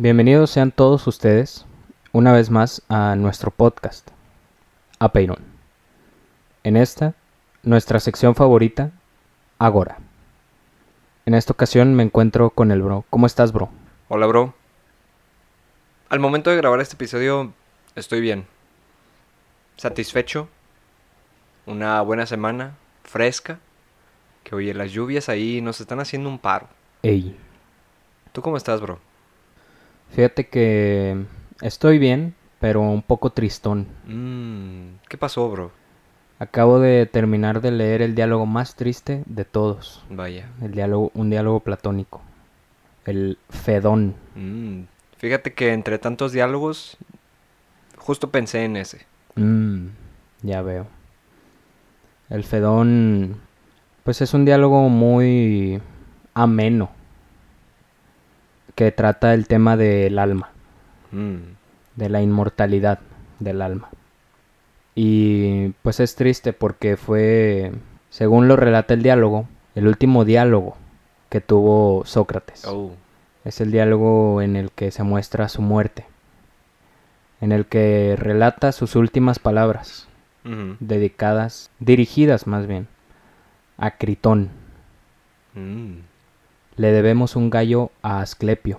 Bienvenidos sean todos ustedes una vez más a nuestro podcast, Apeirón. En esta, nuestra sección favorita, Agora. En esta ocasión me encuentro con el bro. ¿Cómo estás, bro? Hola, bro. Al momento de grabar este episodio, estoy bien. Satisfecho. Una buena semana, fresca. Que oye, las lluvias ahí nos están haciendo un paro. Ey, ¿Tú cómo estás, bro? Fíjate que estoy bien, pero un poco tristón. Mmm, ¿qué pasó, bro? Acabo de terminar de leer el diálogo más triste de todos. Vaya. El diálogo, un diálogo platónico. El Fedón. Mm, Fíjate que entre tantos diálogos, justo pensé en ese. Mm, ya veo. El Fedón, pues es un diálogo muy ameno que trata el tema del alma, Mm, de la inmortalidad del alma. Y pues es triste porque fue, según lo relata el diálogo, el último diálogo que tuvo Sócrates. Oh. Es el diálogo en el que se muestra su muerte, en el que relata sus últimas palabras, dedicadas, dirigidas más bien, a Critón. Mm, Le debemos un gallo a Asclepio.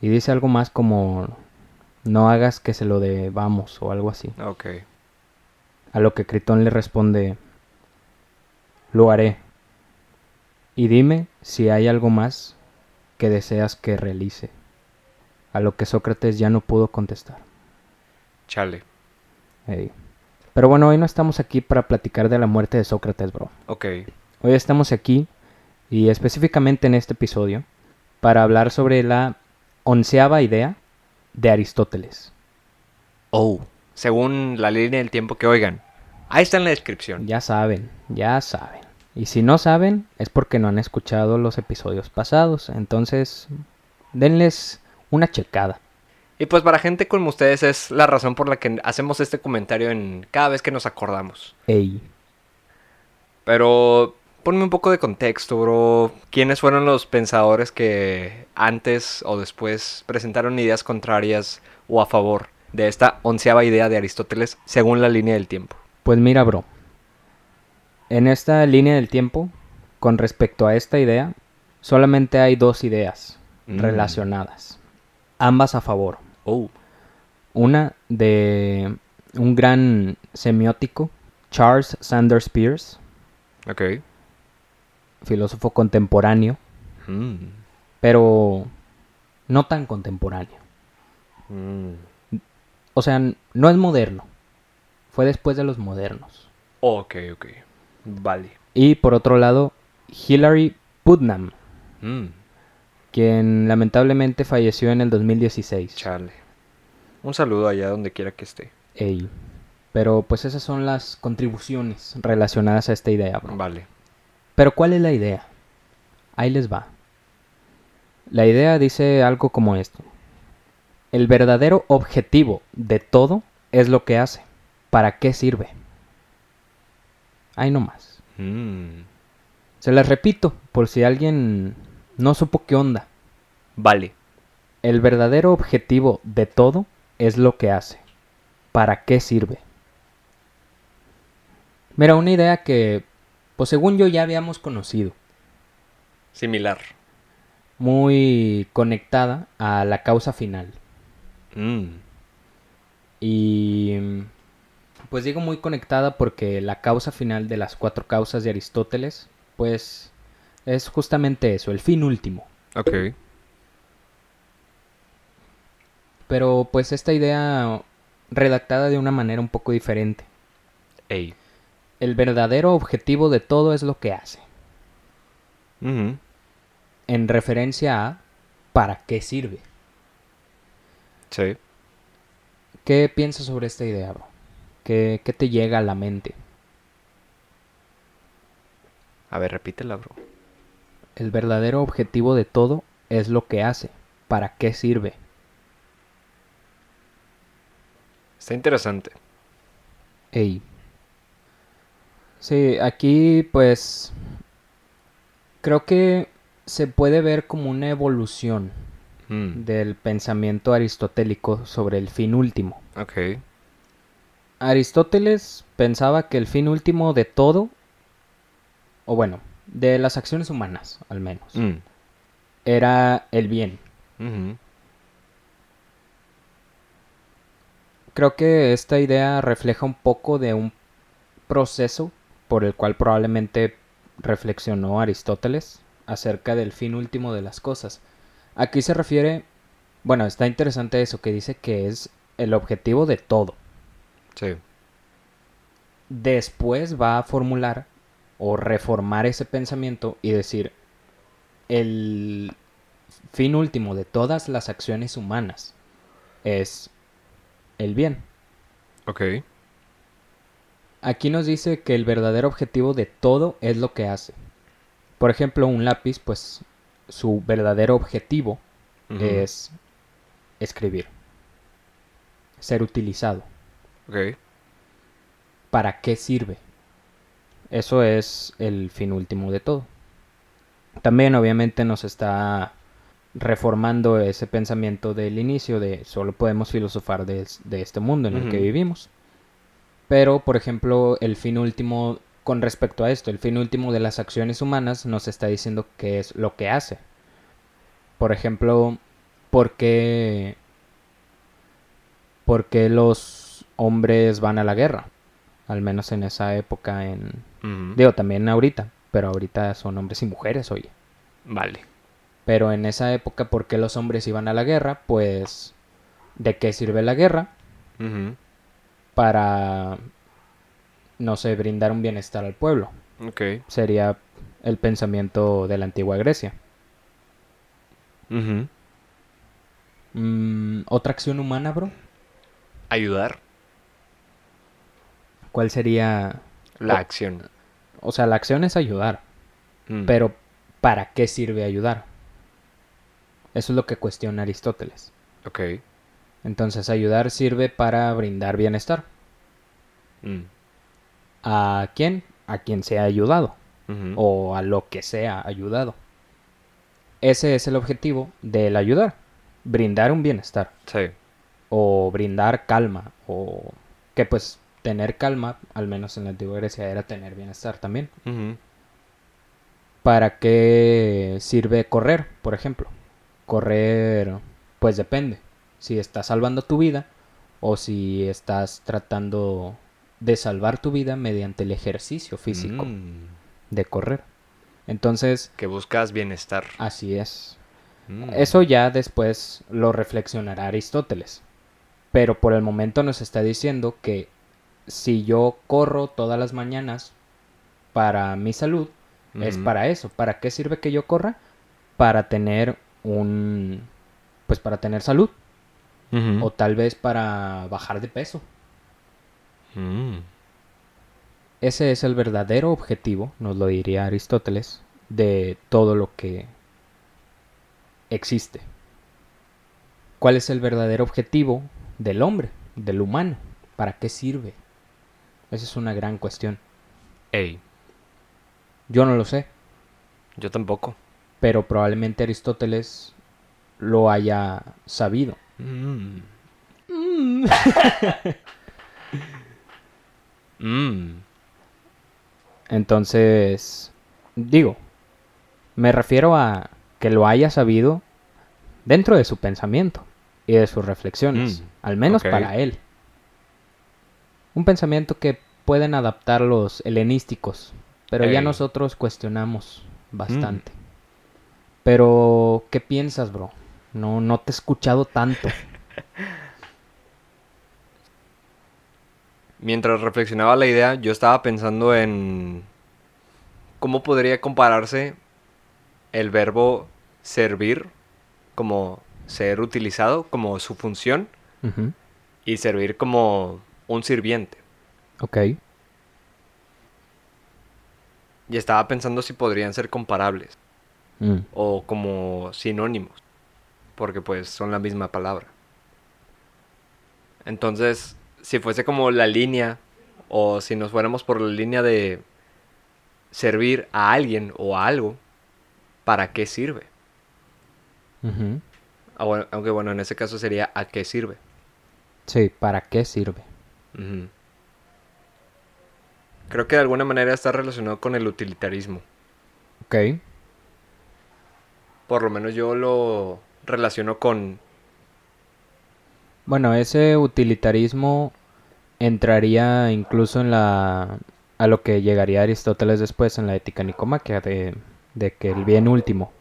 Y dice algo más como, no hagas que se lo debamos o algo así. Ok. A lo que Critón le responde, lo haré. Y dime si hay algo más que deseas que realice. A lo que Sócrates ya no pudo contestar. Chale. Pero bueno, hoy no estamos aquí para platicar de la muerte de Sócrates, bro. Ok. Hoy estamos aquí, y específicamente en este episodio, para hablar sobre la onceava idea de Aristóteles. Oh. Según la línea del tiempo que oigan. Ahí está en la descripción. Ya saben, ya saben. Y si no saben, es porque no han escuchado los episodios pasados. Entonces, denles una checada. Y pues para gente como ustedes es la razón por la que hacemos este comentario en cada vez que nos acordamos. Ey. Pero ponme un poco de contexto, bro. ¿Quiénes fueron los pensadores que antes o después presentaron ideas contrarias o a favor de esta onceava idea de Aristóteles según la línea del tiempo? Pues mira, bro. En esta línea del tiempo, con respecto a esta idea, solamente hay dos ideas Mm. relacionadas. Ambas a favor. Oh. Una de un gran semiótico, Charles Sanders Peirce, Ok. Filósofo contemporáneo, Mm. pero no tan contemporáneo. Mm. O sea, no es moderno. Fue después de los modernos. Ok, ok. Vale. Y por otro lado, Hilary Putnam, Mm. quien lamentablemente falleció en el 2016. Chale. Un saludo allá donde quiera que esté. Ey. Pero pues esas son las contribuciones relacionadas a esta idea, bro. Vale. Pero ¿cuál es la idea? Ahí les va. La idea dice algo como esto. El verdadero objetivo de todo es lo que hace. ¿Para qué sirve? Ahí nomás. Mm. Se las repito por si alguien no supo qué onda. Vale. El verdadero objetivo de todo es lo que hace. ¿Para qué sirve? Mira, una idea que, pues según yo ya habíamos conocido. Similar. muy conectada a la causa final. Mm. Y pues digo muy conectada porque la causa final de las cuatro causas de Aristóteles, pues es justamente eso, el fin último. Ok. Pero pues esta idea redactada de una manera un poco diferente. Ey. El verdadero objetivo de todo es lo que hace. En referencia a ¿para qué sirve? Sí. ¿Qué piensas sobre esta idea, bro? ¿Qué, qué te llega a la mente? A ver, repítela, bro. El verdadero objetivo de todo es lo que hace. ¿Para qué sirve? Está interesante. Ey. Sí, aquí pues creo que se puede ver como una evolución Mm, del pensamiento aristotélico sobre el fin último. Ok. Aristóteles pensaba que el fin último de todo, o bueno, de las acciones humanas al menos, Mm, era el bien. Creo que esta idea refleja un poco de un proceso por el cual probablemente reflexionó Aristóteles acerca del fin último de las cosas. Aquí se refiere, bueno, está interesante eso que dice que es el objetivo de todo. Sí. Después va a formular o reformar ese pensamiento y decir el fin último de todas las acciones humanas es el bien. Ok. Aquí nos dice que el verdadero objetivo de todo es lo que hace. Por ejemplo, un lápiz, pues su verdadero objetivo es escribir, ser utilizado. Ok. ¿Para qué sirve? Eso es el fin último de todo. También obviamente nos está reformando ese pensamiento del inicio de solo podemos filosofar de, de este mundo en el que vivimos. Pero, por ejemplo, el fin último, con respecto a esto, el fin último de las acciones humanas nos está diciendo qué es lo que hace. Por ejemplo, ¿por qué, por qué los hombres van a la guerra? Al menos en esa época, en... Digo, también ahorita, pero ahorita son hombres y mujeres, oye. Vale. Pero en esa época, ¿por qué los hombres iban a la guerra? Pues, ¿de qué sirve la guerra? Para, no sé, brindar un bienestar al pueblo. Ok. Sería el pensamiento de la antigua Grecia. Mm, ¿Otra acción humana, bro? Ayudar. ¿Cuál sería? La O- acción. O sea, la acción es ayudar, Mm. pero ¿para qué sirve ayudar? Eso es lo que cuestiona Aristóteles. Ok. Entonces, ayudar sirve para brindar bienestar. Mm. ¿A quién? A quien sea ayudado. O a lo que sea ayudado. Ese es el objetivo del ayudar, brindar un bienestar Sí. o brindar calma o que pues tener calma, al menos en la antigua Grecia era tener bienestar también. ¿Para qué sirve correr, por ejemplo? Correr, pues depende. Si estás salvando tu vida o si estás tratando de salvar tu vida mediante el ejercicio físico Mm. de correr. Entonces, Que buscas bienestar. así es. Mm. Eso ya después lo reflexionará Aristóteles. Pero por el momento nos está diciendo que si yo corro todas las mañanas para mi salud, es para eso. ¿Para qué sirve que yo corra? Para tener un... pues para tener salud. O tal vez para bajar de peso. Mm. Ese es el verdadero objetivo, nos lo diría Aristóteles, de todo lo que existe. ¿Cuál es el verdadero objetivo del hombre, del humano? ¿Para qué sirve? Esa es una gran cuestión. Ey. Yo no lo sé, Yo tampoco. pero probablemente Aristóteles lo haya sabido. Mm. Mm. Entonces, digo, me refiero a que lo haya sabido dentro de su pensamiento y de sus reflexiones, Mm, al menos para él. Un pensamiento que pueden adaptar los helenísticos, pero ya nosotros cuestionamos Mm. bastante. Pero, ¿qué piensas, bro? No, no te he escuchado tanto. Mientras reflexionaba la idea, yo estaba pensando en cómo podría compararse el verbo servir como ser utilizado, como su función, y servir como un sirviente. Ok. Y estaba pensando si podrían ser comparables Mm, o como sinónimos, porque pues son la misma palabra. Entonces, si fuese como la línea, o si nos fuéramos por la línea de servir a alguien o a algo, ¿para qué sirve? Ah, aunque bueno, en ese caso sería ¿a qué sirve? Sí, ¿para qué sirve? Creo que de alguna manera está relacionado con el utilitarismo. Ok. Por lo menos yo lo relaciono con... Bueno, ese utilitarismo entraría incluso en la... a lo que llegaría Aristóteles después en la ética nicomaquia, de, de que el bien último.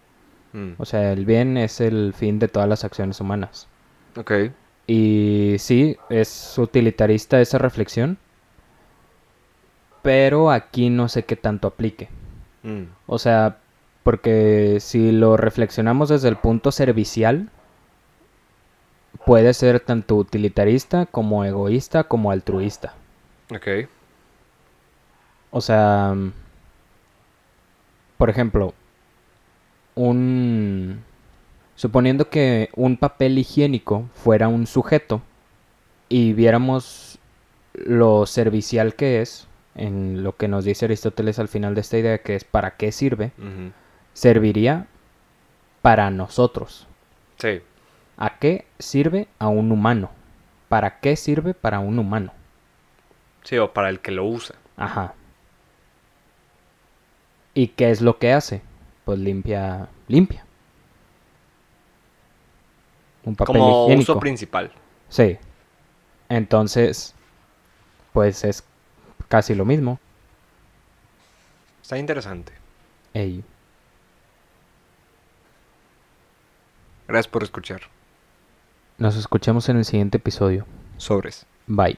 Mm, O sea, el bien es el fin de todas las acciones humanas. Ok. Y sí, es utilitarista esa reflexión. Pero aquí no sé qué tanto aplique. Mm, O sea, porque si lo reflexionamos desde el punto servicial, puede ser tanto utilitarista como egoísta como altruista. Ok. O sea, por ejemplo, un... Suponiendo que un papel higiénico fuera un sujeto y viéramos lo servicial que es, en lo que nos dice Aristóteles al final de esta idea, que es para qué sirve. Serviría para nosotros. Sí. ¿A qué sirve a un humano? ¿Para qué sirve para un humano? Sí, o para el que lo usa. Ajá. ¿Y qué es lo que hace? Pues limpia, limpia. Un papel Como higiénico. uso principal. Sí. Entonces, pues es casi lo mismo. Está interesante. Ey, Gracias por escuchar. nos escuchamos en el siguiente episodio. Sobres. Bye.